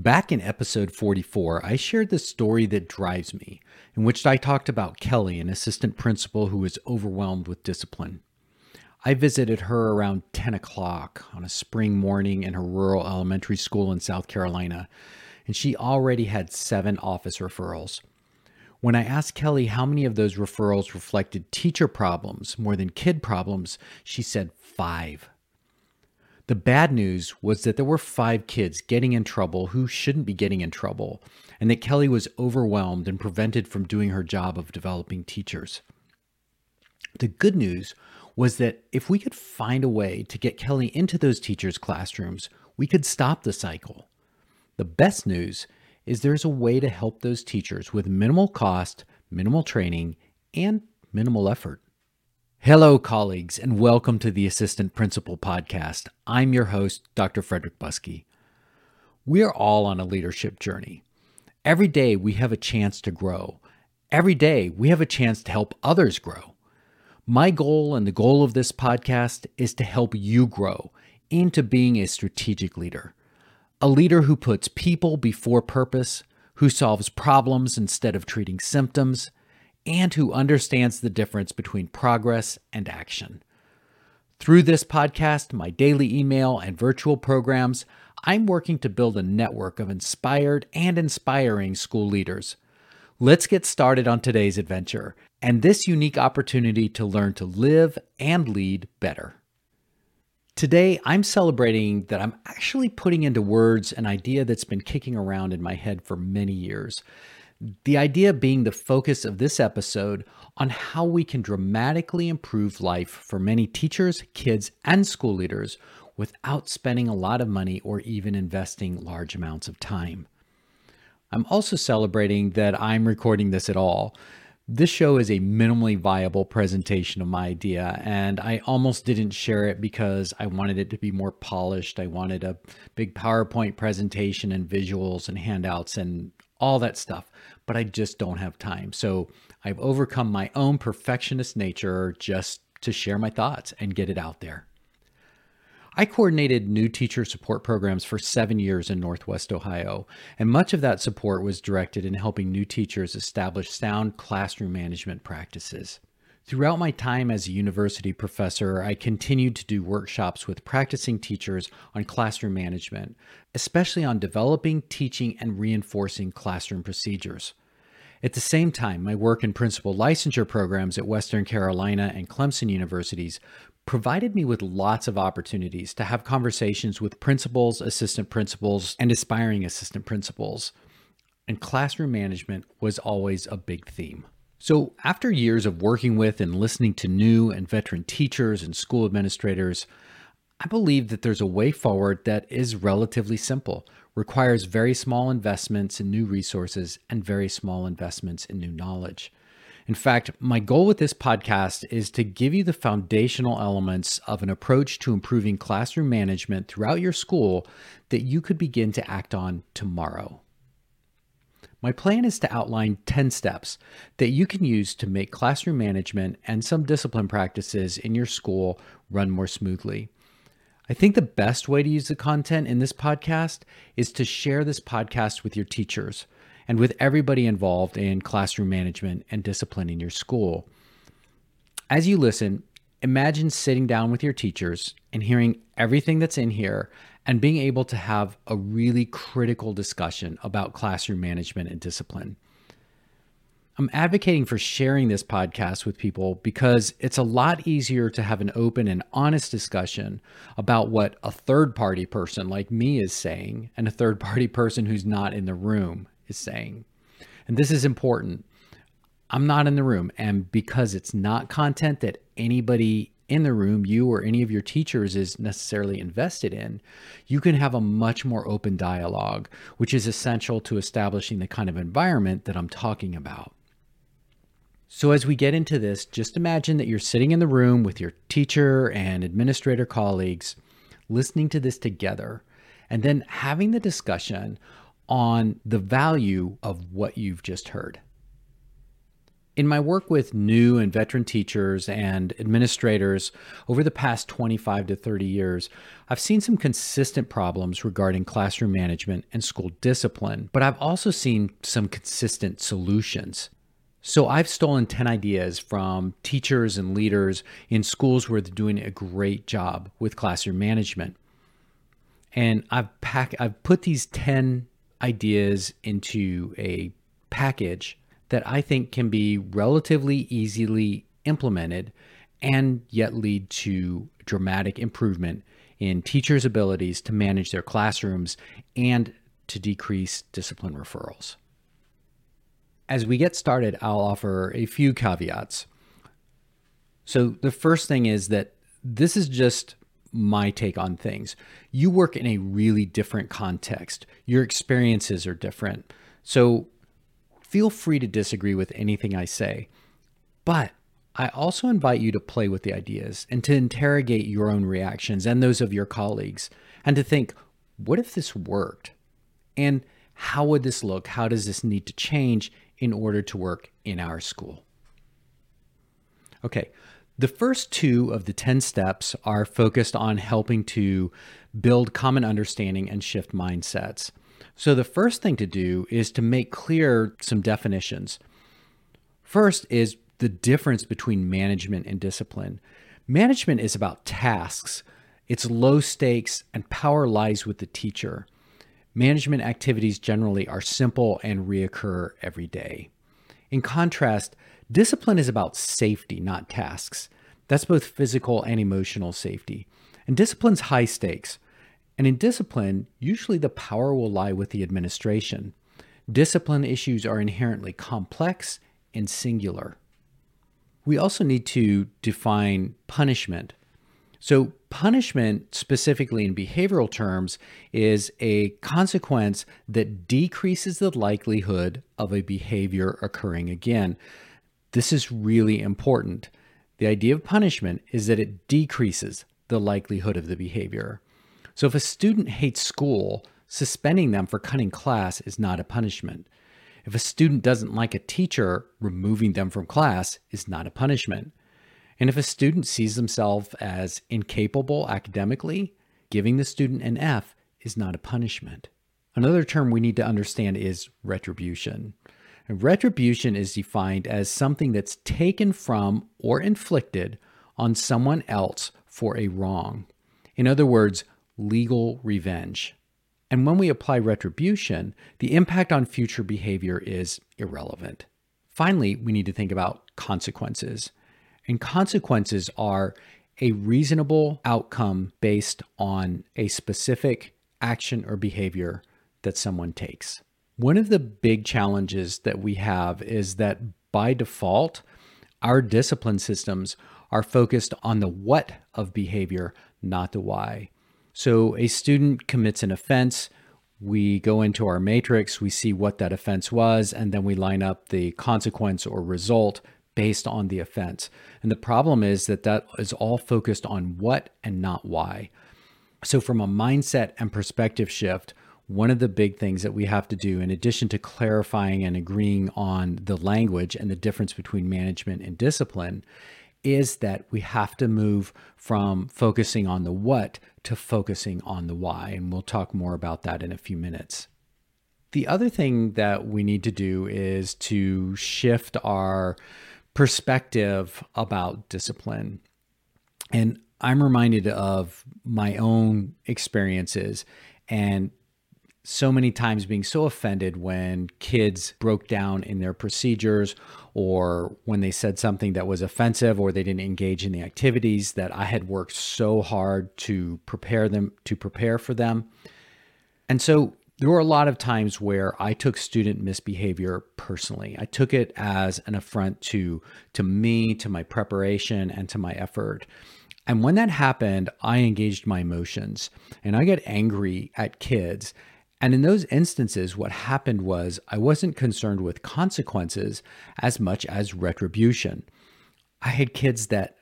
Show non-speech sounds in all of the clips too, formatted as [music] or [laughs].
Back in episode 44, I shared the story that drives me, in which I talked about Kelli, an assistant principal who was overwhelmed with discipline. I visited her around 10 o'clock on a spring morning in her rural elementary school in South Carolina, and she already had seven office referrals. When I asked Kelli how many of those referrals reflected teacher problems more than kid problems, she said five. The bad news was that there were five kids getting in trouble who shouldn't be getting in trouble, and that Kelli was overwhelmed and prevented from doing her job of developing teachers. The good news was that if we could find a way to get Kelli into those teachers' classrooms, we could stop the cycle. The best news is there's a way to help those teachers with minimal cost, minimal training, and minimal effort. Hello, colleagues, and welcome to the Assistant Principal Podcast. I'm your host, Dr. Frederick Buskey. We are all on a leadership journey. Every day we have a chance to grow. Every day we have a chance to help others grow. My goal and the goal of this podcast is to help you grow into being a strategic leader. A leader who puts people before purpose, who solves problems instead of treating symptoms, and who understands the difference between progress and action. Through this podcast, my daily email, and virtual programs, I'm working to build a network of inspired and inspiring school leaders. Let's get started on today's adventure and this unique opportunity to learn to live and lead better. Today, I'm celebrating that I'm actually putting into words an idea that's been kicking around in my head for many years. The idea being the focus of this episode on how we can dramatically improve life for many teachers, kids, and school leaders without spending a lot of money or even investing large amounts of time. I'm also celebrating that I'm recording this at all. This show is a minimally viable presentation of my idea, and I almost didn't share it because I wanted it to be more polished. I wanted a big PowerPoint presentation and visuals and handouts and all that stuff, but I just don't have time. So I've overcome my own perfectionist nature just to share my thoughts and get it out there. I coordinated new teacher support programs for seven years in Northwest Ohio, and much of that support was directed in helping new teachers establish sound classroom management practices. Throughout my time as a university professor, I continued to do workshops with practicing teachers on classroom management, especially on developing, teaching, and reinforcing classroom procedures. At the same time, my work in principal licensure programs at Western Carolina and Clemson universities provided me with lots of opportunities to have conversations with principals, assistant principals, and aspiring assistant principals. And classroom management was always a big theme. So, after years of working with and listening to new and veteran teachers and school administrators, I believe that there's a way forward that is relatively simple, requires very small investments in new resources and very small investments in new knowledge. In fact, my goal with this podcast is to give you the foundational elements of an approach to improving classroom management throughout your school that you could begin to act on tomorrow. My plan is to outline 10 steps that you can use to make classroom management and some discipline practices in your school run more smoothly. I think the best way to use the content in this podcast is to share this podcast with your teachers and with everybody involved in classroom management and discipline in your school. As you listen, imagine sitting down with your teachers and hearing everything that's in here and being able to have a really critical discussion about classroom management and discipline. I'm advocating for sharing this podcast with people because it's a lot easier to have an open and honest discussion about what a third party person like me is saying and a third party person who's not in the room is saying. And this is important. I'm not in the room. And because it's not content that anybody in the room, you or any of your teachers is necessarily invested in, you can have a much more open dialogue, which is essential to establishing the kind of environment that I'm talking about. So, as we get into this, just imagine that you're sitting in the room with your teacher and administrator colleagues, listening to this together, and then having the discussion on the value of what you've just heard. In my work with new and veteran teachers and administrators over the past 25 to 30 years, I've seen some consistent problems regarding classroom management and school discipline, but I've also seen some consistent solutions. So I've stolen 10 ideas from teachers and leaders in schools where they're doing a great job with classroom management. And I've I've put these 10 ideas into a package that I think can be relatively easily implemented and yet lead to dramatic improvement in teachers' abilities to manage their classrooms and to decrease discipline referrals. As we get started, I'll offer a few caveats. So, the first thing is that this is just my take on things. You work in a really different context, your experiences are different. So, feel free to disagree with anything I say. But I also invite you to play with the ideas and to interrogate your own reactions and those of your colleagues and to think, what if this worked? And how would this look? How does this need to change in order to work in our school. Okay, the first two of the 10 steps are focused on helping to build common understanding and shift mindsets. So, the first thing to do is to make clear some definitions. First is the difference between management and discipline. Management is about tasks, it's low stakes, and power lies with the teacher. Management activities generally are simple and reoccur every day. In contrast, discipline is about safety, not tasks. That's both physical and emotional safety. And discipline's high stakes. And in discipline, usually the power will lie with the administration. Discipline issues are inherently complex and singular. We also need to define punishment. So, punishment, specifically in behavioral terms, is a consequence that decreases the likelihood of a behavior occurring again. This is really important. The idea of punishment is that it decreases the likelihood of the behavior. So, if a student hates school, suspending them for cutting class is not a punishment. If a student doesn't like a teacher, removing them from class is not a punishment. And if a student sees themselves as incapable academically, giving the student an F is not a punishment. Another term we need to understand is retribution. And retribution is defined as something that's taken from or inflicted on someone else for a wrong. In other words, legal revenge. And when we apply retribution, the impact on future behavior is irrelevant. Finally, we need to think about consequences. And consequences are a reasonable outcome based on a specific action or behavior that someone takes. One of the big challenges that we have is that by default, our discipline systems are focused on the what of behavior, not the why. So a student commits an offense, we go into our matrix, we see what that offense was, and then we line up the consequence or result based on the offense. And the problem is that that is all focused on what and not why. So, from a mindset and perspective shift, one of the big things that we have to do, in addition to clarifying and agreeing on the language and the difference between management and discipline, is that we have to move from focusing on the what to focusing on the why. And we'll talk more about that in a few minutes. The other thing that we need to do is to shift our perspective about discipline. And I'm reminded of my own experiences and so many times being so offended when kids broke down in their procedures or when they said something that was offensive or they didn't engage in the activities that I had worked so hard to prepare them to prepare for them. And so there were a lot of times where I took student misbehavior personally. I took it as an affront to to me, to my preparation and to my effort. And when that happened, I engaged my emotions and I got angry at kids. And in those instances, what happened was I wasn't concerned with consequences as much as retribution. I had kids that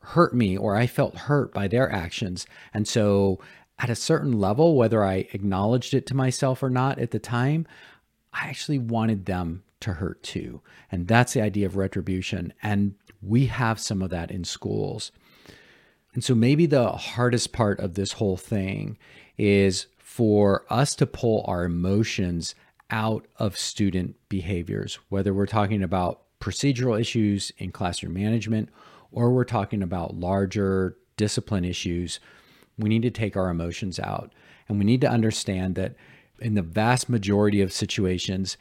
hurt me or I felt hurt by their actions. And so at a certain level, whether I acknowledged it to myself or not at the time, I actually wanted them to hurt too. And that's the idea of retribution. And we have some of that in schools. And so maybe the hardest part of this whole thing is for us to pull our emotions out of student behaviors, whether we're talking about procedural issues in classroom management or we're talking about larger discipline issues. We need to take our emotions out. And we need to understand that in the vast majority of situations,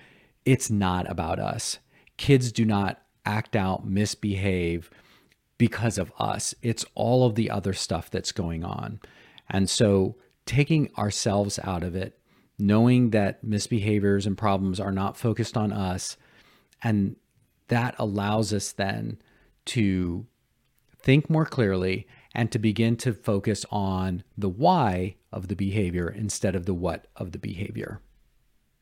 it's not about us. Kids do not act out, misbehave because of us. It's all of the other stuff that's going on. And so taking ourselves out of it, knowing that misbehaviors and problems are not focused on us, and that allows us then to think more clearly and to begin to focus on the why of the behavior instead of the what of the behavior.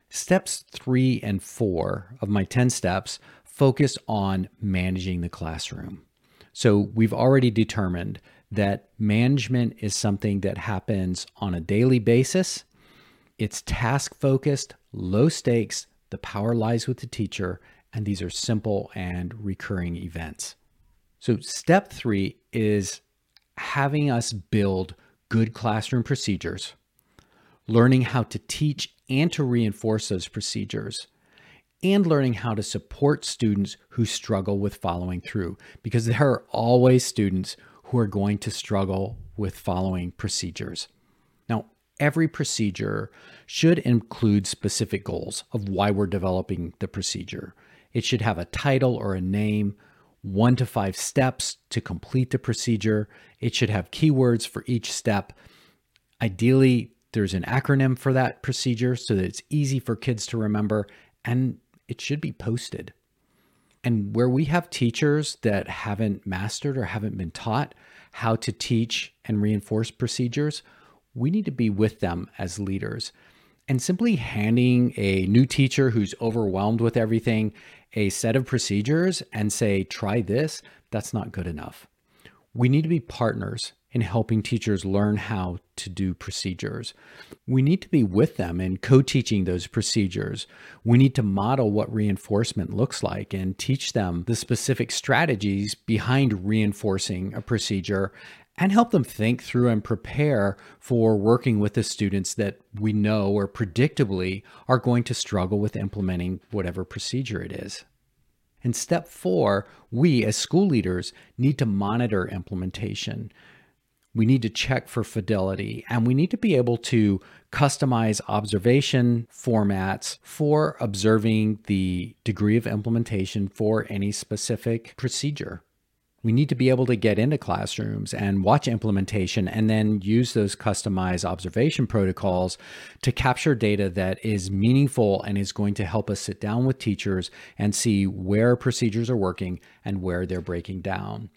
Steps three and four of my 10 steps focus on managing the classroom. So we've already determined that management is something that happens on a daily basis. It's task focused, low stakes, the power lies with the teacher, and these are simple and recurring events. So, step three is having us build good classroom procedures, learning how to teach and to reinforce those procedures, and learning how to support students who struggle with following through, because there are always students who are going to struggle with following procedures. Now, every procedure should include specific goals of why we're developing the procedure. It should have a title or a name, one to five steps to complete the procedure. It should have keywords for each step. Ideally, there's an acronym for that procedure so that it's easy for kids to remember, and it should be posted. And where we have teachers that haven't mastered or haven't been taught how to teach and reinforce procedures, we need to be with them as leaders. And simply handing a new teacher who's overwhelmed with everything a set of procedures and say, try this, that's not good enough. We need to be partners in helping teachers learn how to do procedures. We need to be with them in co teaching those procedures. We need to model what reinforcement looks like and teach them the specific strategies behind reinforcing a procedure and help them think through and prepare for working with the students that we know or predictably are going to struggle with implementing whatever procedure it is. And step four, we as school leaders need to monitor implementation. We need to check for fidelity and we need to be able to customize observation formats for observing the degree of implementation for any specific procedure we need to be able to get into classrooms and watch implementation and then use those customized observation protocols to capture data that is meaningful and is going to help us sit down with teachers and see where procedures are working and where they're breaking down.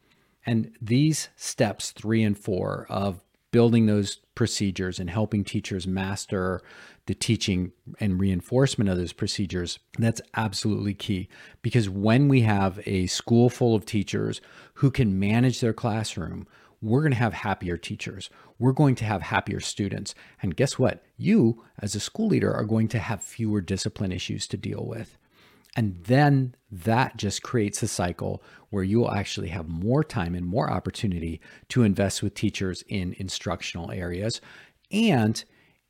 And these steps three and four of building those procedures and helping teachers master the teaching and reinforcement of those procedures, that's absolutely key. Because when we have a school full of teachers who can manage their classroom, we're going to have happier teachers. We're going to have happier students. And guess what? You, as a school leader, are going to have fewer discipline issues to deal with. And then that just creates a cycle where you will actually have more time and more opportunity to invest with teachers in instructional areas and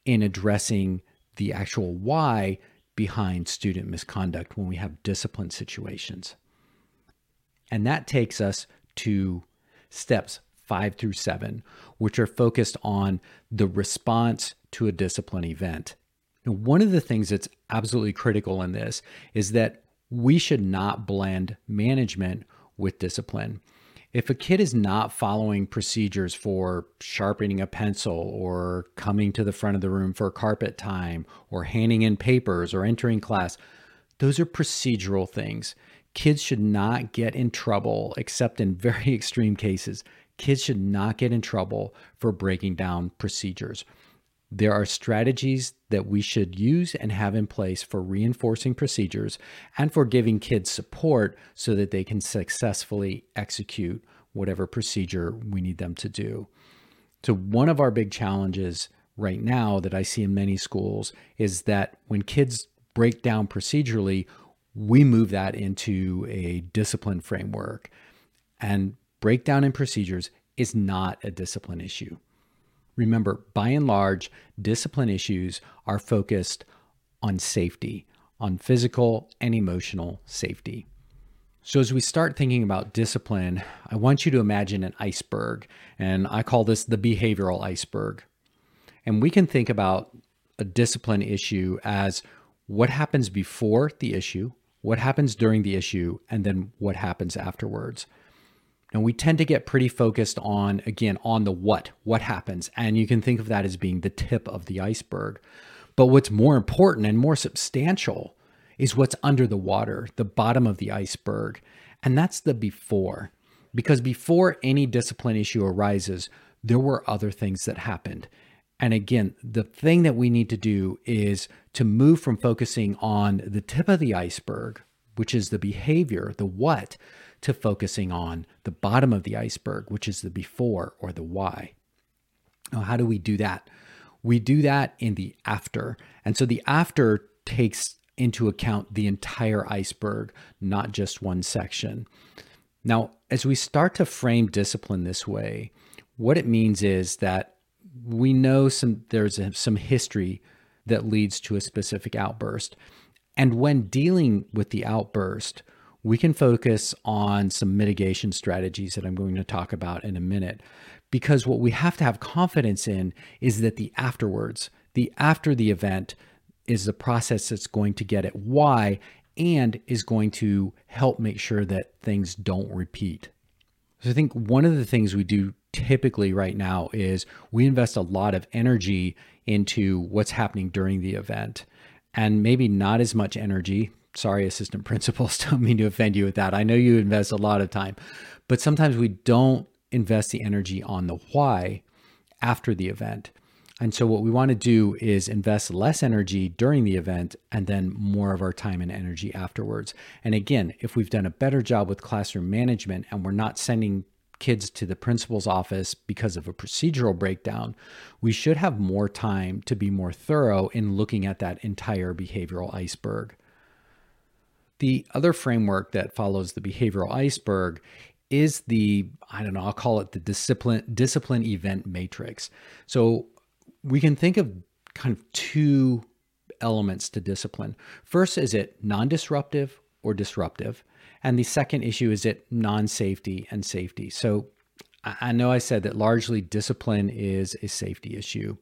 in addressing the actual why behind student misconduct when we have discipline situations. And that takes us to steps five through seven, which are focused on the response to a discipline event. Now, one of the things that's absolutely critical in this is that we should not blend management with discipline. If a kid is not following procedures for sharpening a pencil or coming to the front of the room for carpet time or handing in papers or entering class, those are procedural things. Kids should not get in trouble, except in [laughs] very extreme cases. Kids should not get in trouble for breaking down procedures. There are strategies that we should use and have in place for reinforcing procedures and for giving kids support so that they can successfully execute whatever procedure we need them to do. So, one of our big challenges right now that I see in many schools is that when kids break down procedurally, we move that into a discipline framework. And breakdown in procedures is not a discipline issue. Remember, by and large, discipline issues are focused on safety, on physical and emotional safety. So, as we start thinking about discipline, I want you to imagine an iceberg, and I call this the behavioral iceberg. And we can think about a discipline issue as what happens before the issue, what happens during the issue, and then what happens afterwards. And we tend to get pretty focused on, again, on the what, what happens. And you can think of that as being the tip of the iceberg. But what's more important and more substantial is what's under the water, the bottom of the iceberg. And that's the before. Because before any discipline issue arises, there were other things that happened. And again, the thing that we need to do is to move from focusing on the tip of the iceberg, which is the behavior, the what, to focusing on the bottom of the iceberg, which is the before or the why. Now, how do we do that? We do that in the after. And so the after takes into account the entire iceberg, not just one section. Now, as we start to frame discipline this way, what it means is that we know some there's a, some history that leads to a specific outburst. And when dealing with the outburst, we can focus on some mitigation strategies that I'm going to talk about in a minute. Because what we have to have confidence in is that the afterwards, the after the event, is the process that's going to get at why and is going to help make sure that things don't repeat. So I think one of the things we do typically right now is we invest a lot of energy into what's happening during the event and maybe not as much energy. Sorry, assistant principals, [laughs] don't mean to offend you with that. I know you invest a lot of time, but sometimes we don't invest the energy on the why after the event. And so, what we want to do is invest less energy during the event and then more of our time and energy afterwards. And again, if we've done a better job with classroom management and we're not sending kids to the principal's office because of a procedural breakdown, we should have more time to be more thorough in looking at that entire behavioral iceberg. The other framework that follows the behavioral iceberg is the I don't know, I'll call it the discipline discipline event matrix. So we can think of kind of two elements to discipline. First, is it non disruptive or disruptive? And the second issue is it non safety and safety. So I know I said that largely discipline is a safety issue,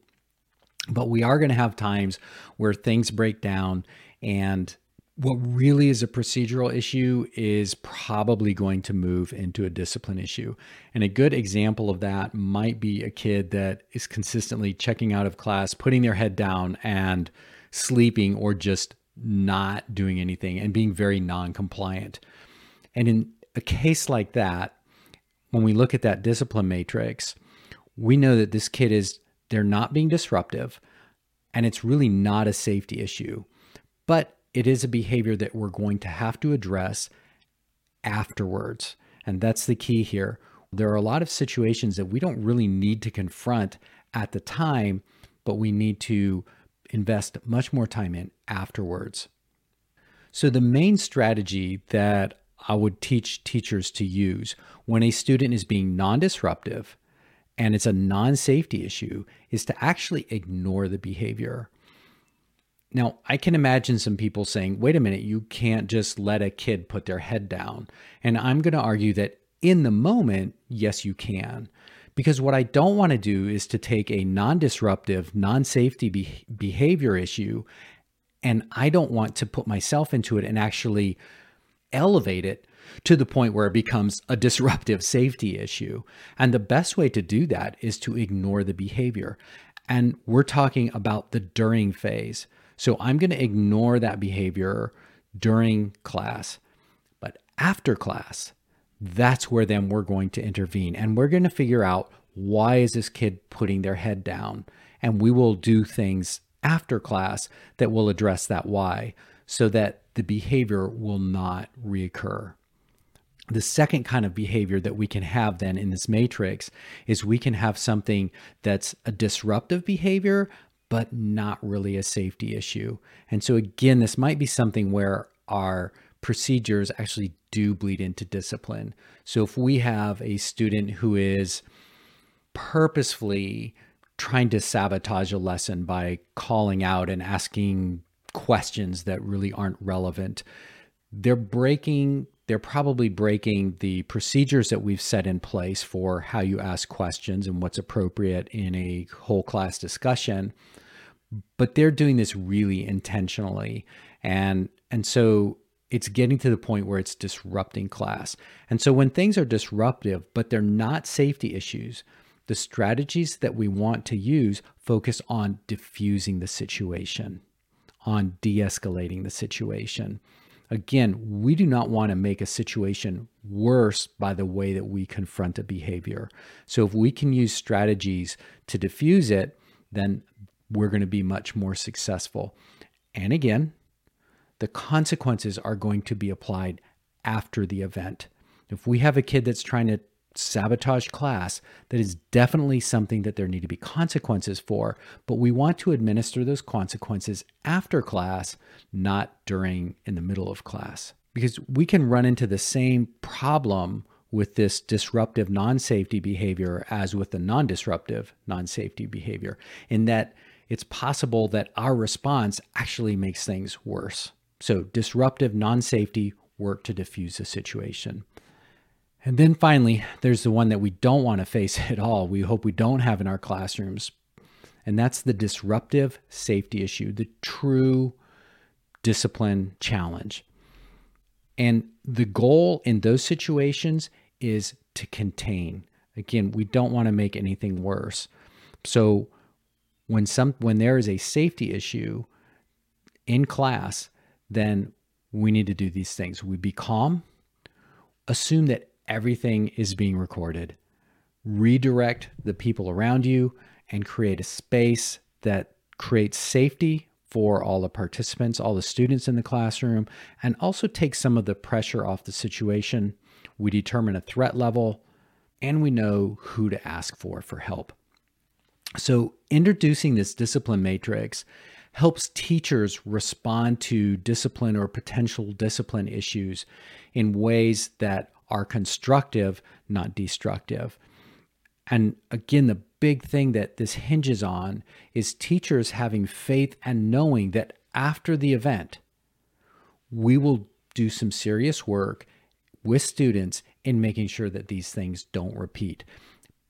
but we are going to have times where things break down and what really is a procedural issue is probably going to move into a discipline issue. And a good example of that might be a kid that is consistently checking out of class, putting their head down, and sleeping or just not doing anything and being very non compliant. And in a case like that, when we look at that discipline matrix, we know that this kid is, they're not being disruptive and it's really not a safety issue. But it is a behavior that we're going to have to address afterwards. And that's the key here. There are a lot of situations that we don't really need to confront at the time, but we need to invest much more time in afterwards. So, the main strategy that I would teach teachers to use when a student is being non disruptive and it's a non safety issue is to actually ignore the behavior. Now, I can imagine some people saying, wait a minute, you can't just let a kid put their head down. And I'm going to argue that in the moment, yes, you can. Because what I don't want to do is to take a non disruptive, non safety be- behavior issue, and I don't want to put myself into it and actually elevate it to the point where it becomes a disruptive safety issue. And the best way to do that is to ignore the behavior. And we're talking about the during phase. So I'm going to ignore that behavior during class. But after class, that's where then we're going to intervene and we're going to figure out why is this kid putting their head down and we will do things after class that will address that why so that the behavior will not reoccur. The second kind of behavior that we can have then in this matrix is we can have something that's a disruptive behavior, but not really a safety issue. And so, again, this might be something where our procedures actually do bleed into discipline. So if we have a student who is purposefully trying to sabotage a lesson by calling out and asking questions that really aren't relevant, they're breaking they're probably breaking the procedures that we've set in place for how you ask questions and what's appropriate in a whole class discussion but they're doing this really intentionally and and so it's getting to the point where it's disrupting class. And so when things are disruptive, but they're not safety issues, the strategies that we want to use focus on diffusing the situation, on de escalating the situation. Again, we do not want to make a situation worse by the way that we confront a behavior. So if we can use strategies to diffuse it, then we're going to be much more successful. And again, the consequences are going to be applied after the event. If we have a kid that's trying to sabotage class, that is definitely something that there need to be consequences for, but we want to administer those consequences after class, not during in the middle of class. Because we can run into the same problem with this disruptive non safety behavior as with the non disruptive non safety behavior, in that it's possible that our response actually makes things worse. So, disruptive non safety work to diffuse the situation. And then finally, there's the one that we don't want to face [laughs] at all. We hope we don't have in our classrooms. And that's the disruptive safety issue, the true discipline challenge. And the goal in those situations is to contain. Again, we don't want to make anything worse. So when some when there is a safety issue in class, then we need to do these things. We be calm, assume that everything is being recorded, redirect the people around you, and create a space that creates safety for all the participants, all the students in the classroom, and also take some of the pressure off the situation. We determine a threat level and we know who to ask for for help. So, introducing this discipline matrix helps teachers respond to discipline or potential discipline issues in ways that are constructive, not destructive. And again, the big thing that this hinges on is teachers having faith and knowing that after the event, we will do some serious work with students in making sure that these things don't repeat.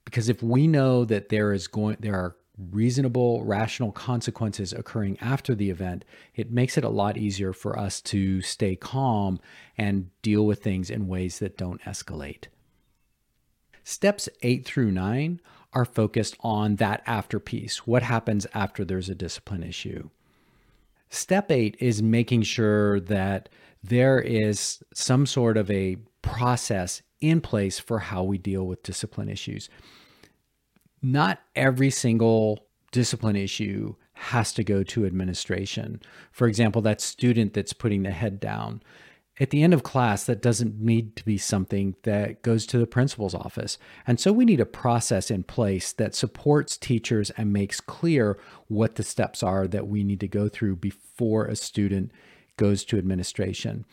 Because if we know that there is going there are reasonable, rational consequences occurring after the event, it makes it a lot easier for us to stay calm and deal with things in ways that don't escalate. Steps eight through nine are focused on that after piece what happens after there's a discipline issue. Step eight is making sure that there is some sort of a process in place for how we deal with discipline issues not every single discipline issue has to go to administration. For example, that student that's putting the head down. At the end of class, that doesn't need to be something that goes to the principal's office. And so we need a process in place that supports teachers and makes clear what the steps are that we need to go through before a student goes to administration.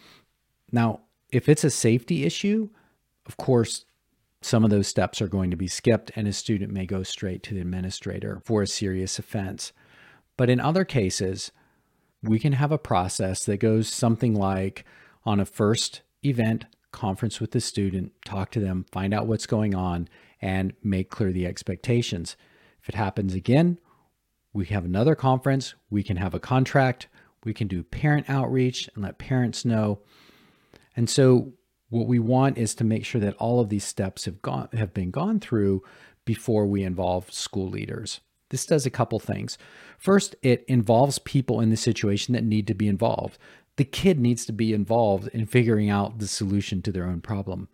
Now, if it's a safety issue, of course, some of those steps are going to be skipped, and a student may go straight to the administrator for a serious offense. But in other cases, we can have a process that goes something like on a first event, conference with the student, talk to them, find out what's going on, and make clear the expectations. If it happens again, we have another conference, we can have a contract, we can do parent outreach and let parents know. And so what we want is to make sure that all of these steps have gone have been gone through before we involve school leaders. This does a couple things. First, it involves people in the situation that need to be involved. The kid needs to be involved in figuring out the solution to their own problem.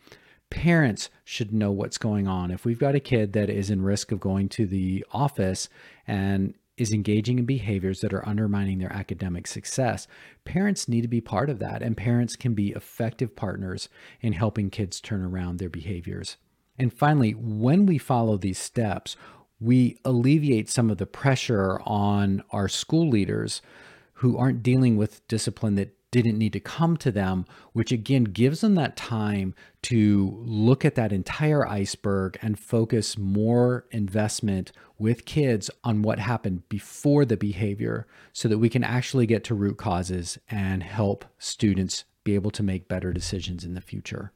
Parents should know what's going on. If we've got a kid that is in risk of going to the office and is engaging in behaviors that are undermining their academic success, parents need to be part of that, and parents can be effective partners in helping kids turn around their behaviors. And finally, when we follow these steps, we alleviate some of the pressure on our school leaders who aren't dealing with discipline that didn't need to come to them, which again gives them that time to look at that entire iceberg and focus more investment with kids on what happened before the behavior so that we can actually get to root causes and help students be able to make better decisions in the future.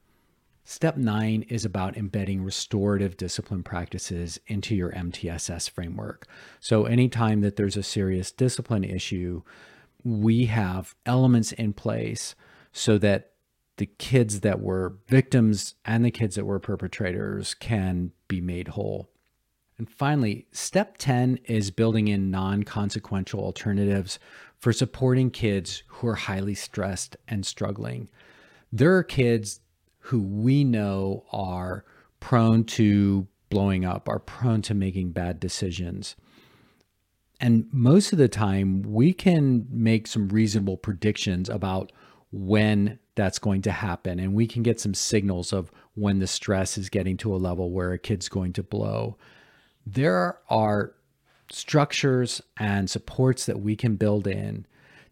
Step nine is about embedding restorative discipline practices into your MTSS framework. So, anytime that there's a serious discipline issue, we have elements in place so that the kids that were victims and the kids that were perpetrators can be made whole. And finally, step 10 is building in non consequential alternatives for supporting kids who are highly stressed and struggling. There are kids who we know are prone to blowing up, are prone to making bad decisions. And most of the time, we can make some reasonable predictions about when that's going to happen. And we can get some signals of when the stress is getting to a level where a kid's going to blow. There are structures and supports that we can build in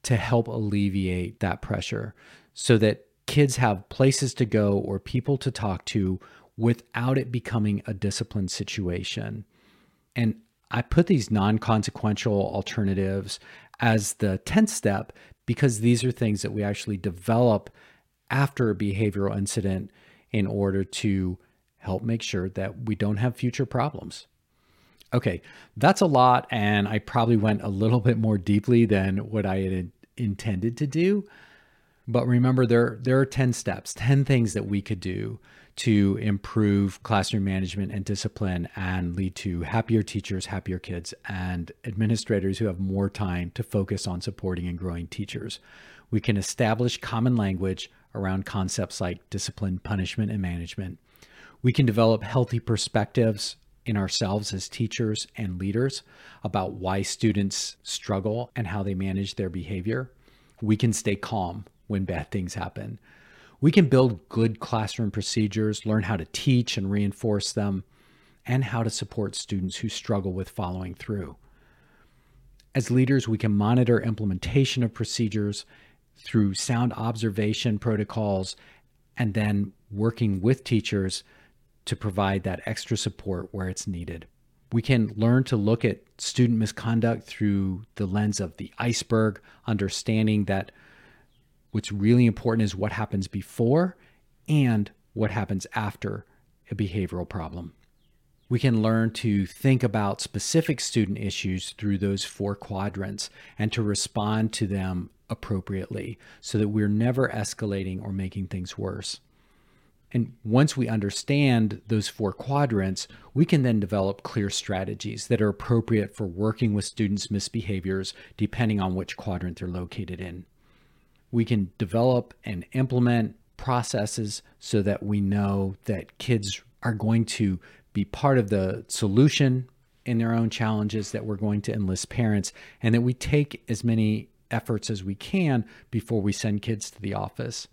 to help alleviate that pressure so that kids have places to go or people to talk to without it becoming a discipline situation. And I put these non consequential alternatives as the 10th step because these are things that we actually develop after a behavioral incident in order to help make sure that we don't have future problems. Okay, that's a lot, and I probably went a little bit more deeply than what I had intended to do. But remember, there, there are 10 steps, 10 things that we could do to improve classroom management and discipline and lead to happier teachers, happier kids, and administrators who have more time to focus on supporting and growing teachers. We can establish common language around concepts like discipline, punishment, and management. We can develop healthy perspectives in ourselves as teachers and leaders about why students struggle and how they manage their behavior. We can stay calm when bad things happen. We can build good classroom procedures, learn how to teach and reinforce them, and how to support students who struggle with following through. As leaders, we can monitor implementation of procedures through sound observation protocols and then working with teachers to provide that extra support where it's needed. We can learn to look at student misconduct through the lens of the iceberg, understanding that What's really important is what happens before and what happens after a behavioral problem. We can learn to think about specific student issues through those four quadrants and to respond to them appropriately so that we're never escalating or making things worse. And once we understand those four quadrants, we can then develop clear strategies that are appropriate for working with students' misbehaviors depending on which quadrant they're located in we can develop and implement processes so that we know that kids are going to be part of the solution in their own challenges, that we're going to enlist parents, and that we take as many efforts as we can before we send kids to the office.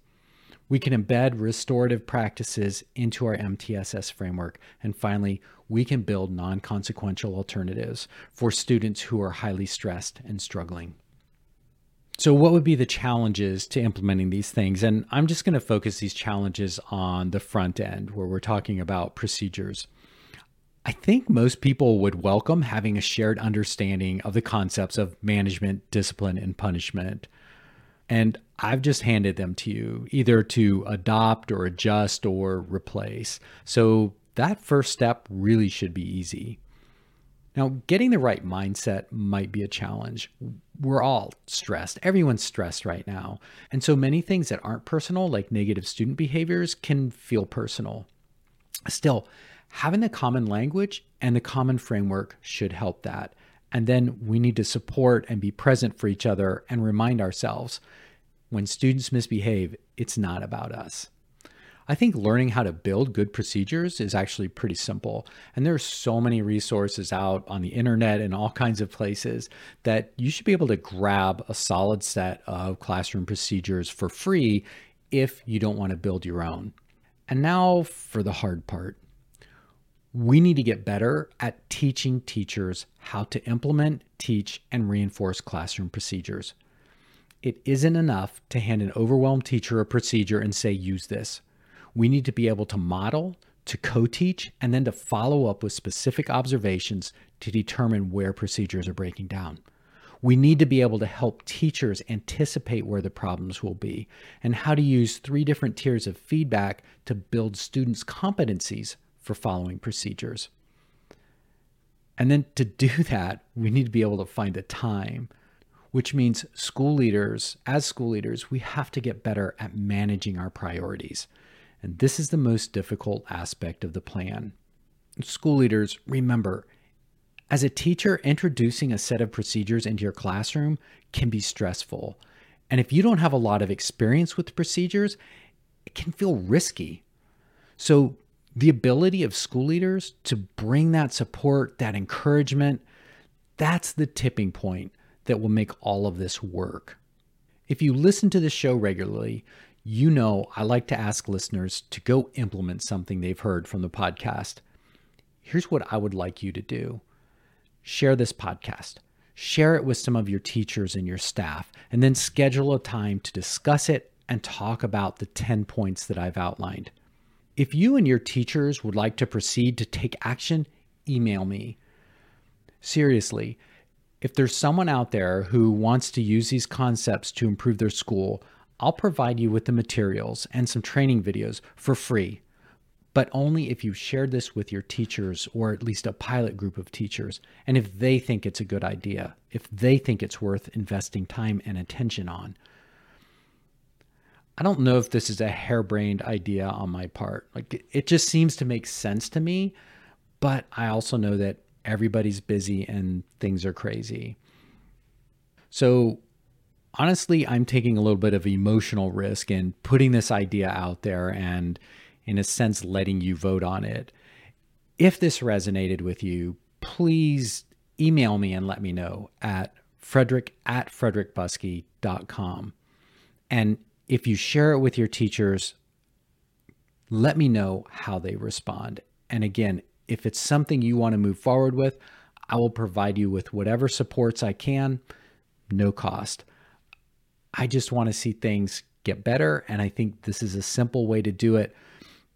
We can embed restorative practices into our MTSS framework. And finally, we can build non consequential alternatives for students who are highly stressed and struggling. So, what would be the challenges to implementing these things? And I'm just going to focus these challenges on the front end where we're talking about procedures. I think most people would welcome having a shared understanding of the concepts of management, discipline, and punishment. And I've just handed them to you either to adopt or adjust or replace. So, that first step really should be easy. Now, getting the right mindset might be a challenge. We're all stressed. Everyone's stressed right now. And so many things that aren't personal, like negative student behaviors, can feel personal. Still, having the common language and the common framework should help that. And then we need to support and be present for each other and remind ourselves when students misbehave, it's not about us. I think learning how to build good procedures is actually pretty simple. And there's so many resources out on the internet and all kinds of places that you should be able to grab a solid set of classroom procedures for free if you don't want to build your own. And now for the hard part. We need to get better at teaching teachers how to implement, teach, and reinforce classroom procedures. It isn't enough to hand an overwhelmed teacher a procedure and say, use this. We need to be able to model, to co teach, and then to follow up with specific observations to determine where procedures are breaking down. We need to be able to help teachers anticipate where the problems will be and how to use three different tiers of feedback to build students' competencies for following procedures. And then to do [laughs] that, we need to be able to find the time, which means school leaders, as school leaders, we have to get better at managing our priorities. And this is the most difficult aspect of the plan. School leaders, remember, as a teacher, introducing a set of procedures into your classroom can be stressful. And if you don't have a lot of experience with procedures, it can feel risky. So, the ability of school leaders to bring that support, that encouragement, that's the tipping point that will make all of this work. If you listen to the show regularly, you know I like to ask listeners to go implement something they've heard from the podcast. Here's what I would like you to do share this podcast. Share it with some of your teachers and your staff, and then schedule a time to discuss it and talk about the 10 points that I've outlined. If you and your teachers would like to proceed to take action, email me. Seriously, if there's someone out there who wants to use these concepts to improve their school, I'll provide you with the materials and some training videos for free but only if you've shared this with your teachers or at least a pilot group of teachers, and if they think it's a good idea, if they think it's worth investing time and attention on. I don't know if this is a harebrained idea on my part. Like it just seems to make sense to me, but I also know that everybody's busy and things are crazy. So honestly, I'm taking a little bit of emotional risk in putting this idea out there and in a sense, letting you vote on it. If this resonated with you, please email me and let me know at frederick at frederickbuskey.com. And if you share it with your teachers, let me know how they respond. And again, if it's something you want to move forward with, I will provide you with whatever supports I can, no cost. I just want to see things get better. And I think this is a simple way to do it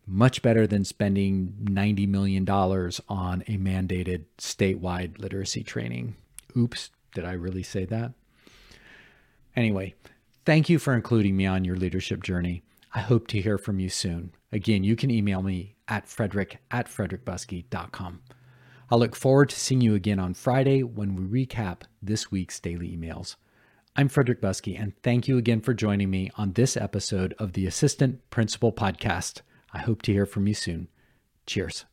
much better than spending $90 million on a mandated statewide literacy training. Oops, did I really say that? Anyway, thank you for including me on your leadership journey. I hope to hear from you soon. Again, you can email me at frederick at frederickbuskey.com. I look forward to seeing you again on Friday when we recap this week's daily emails. I'm Frederick Buskey, and thank you again for joining me on this episode of the Assistant Principal Podcast. I hope to hear from you soon. Cheers.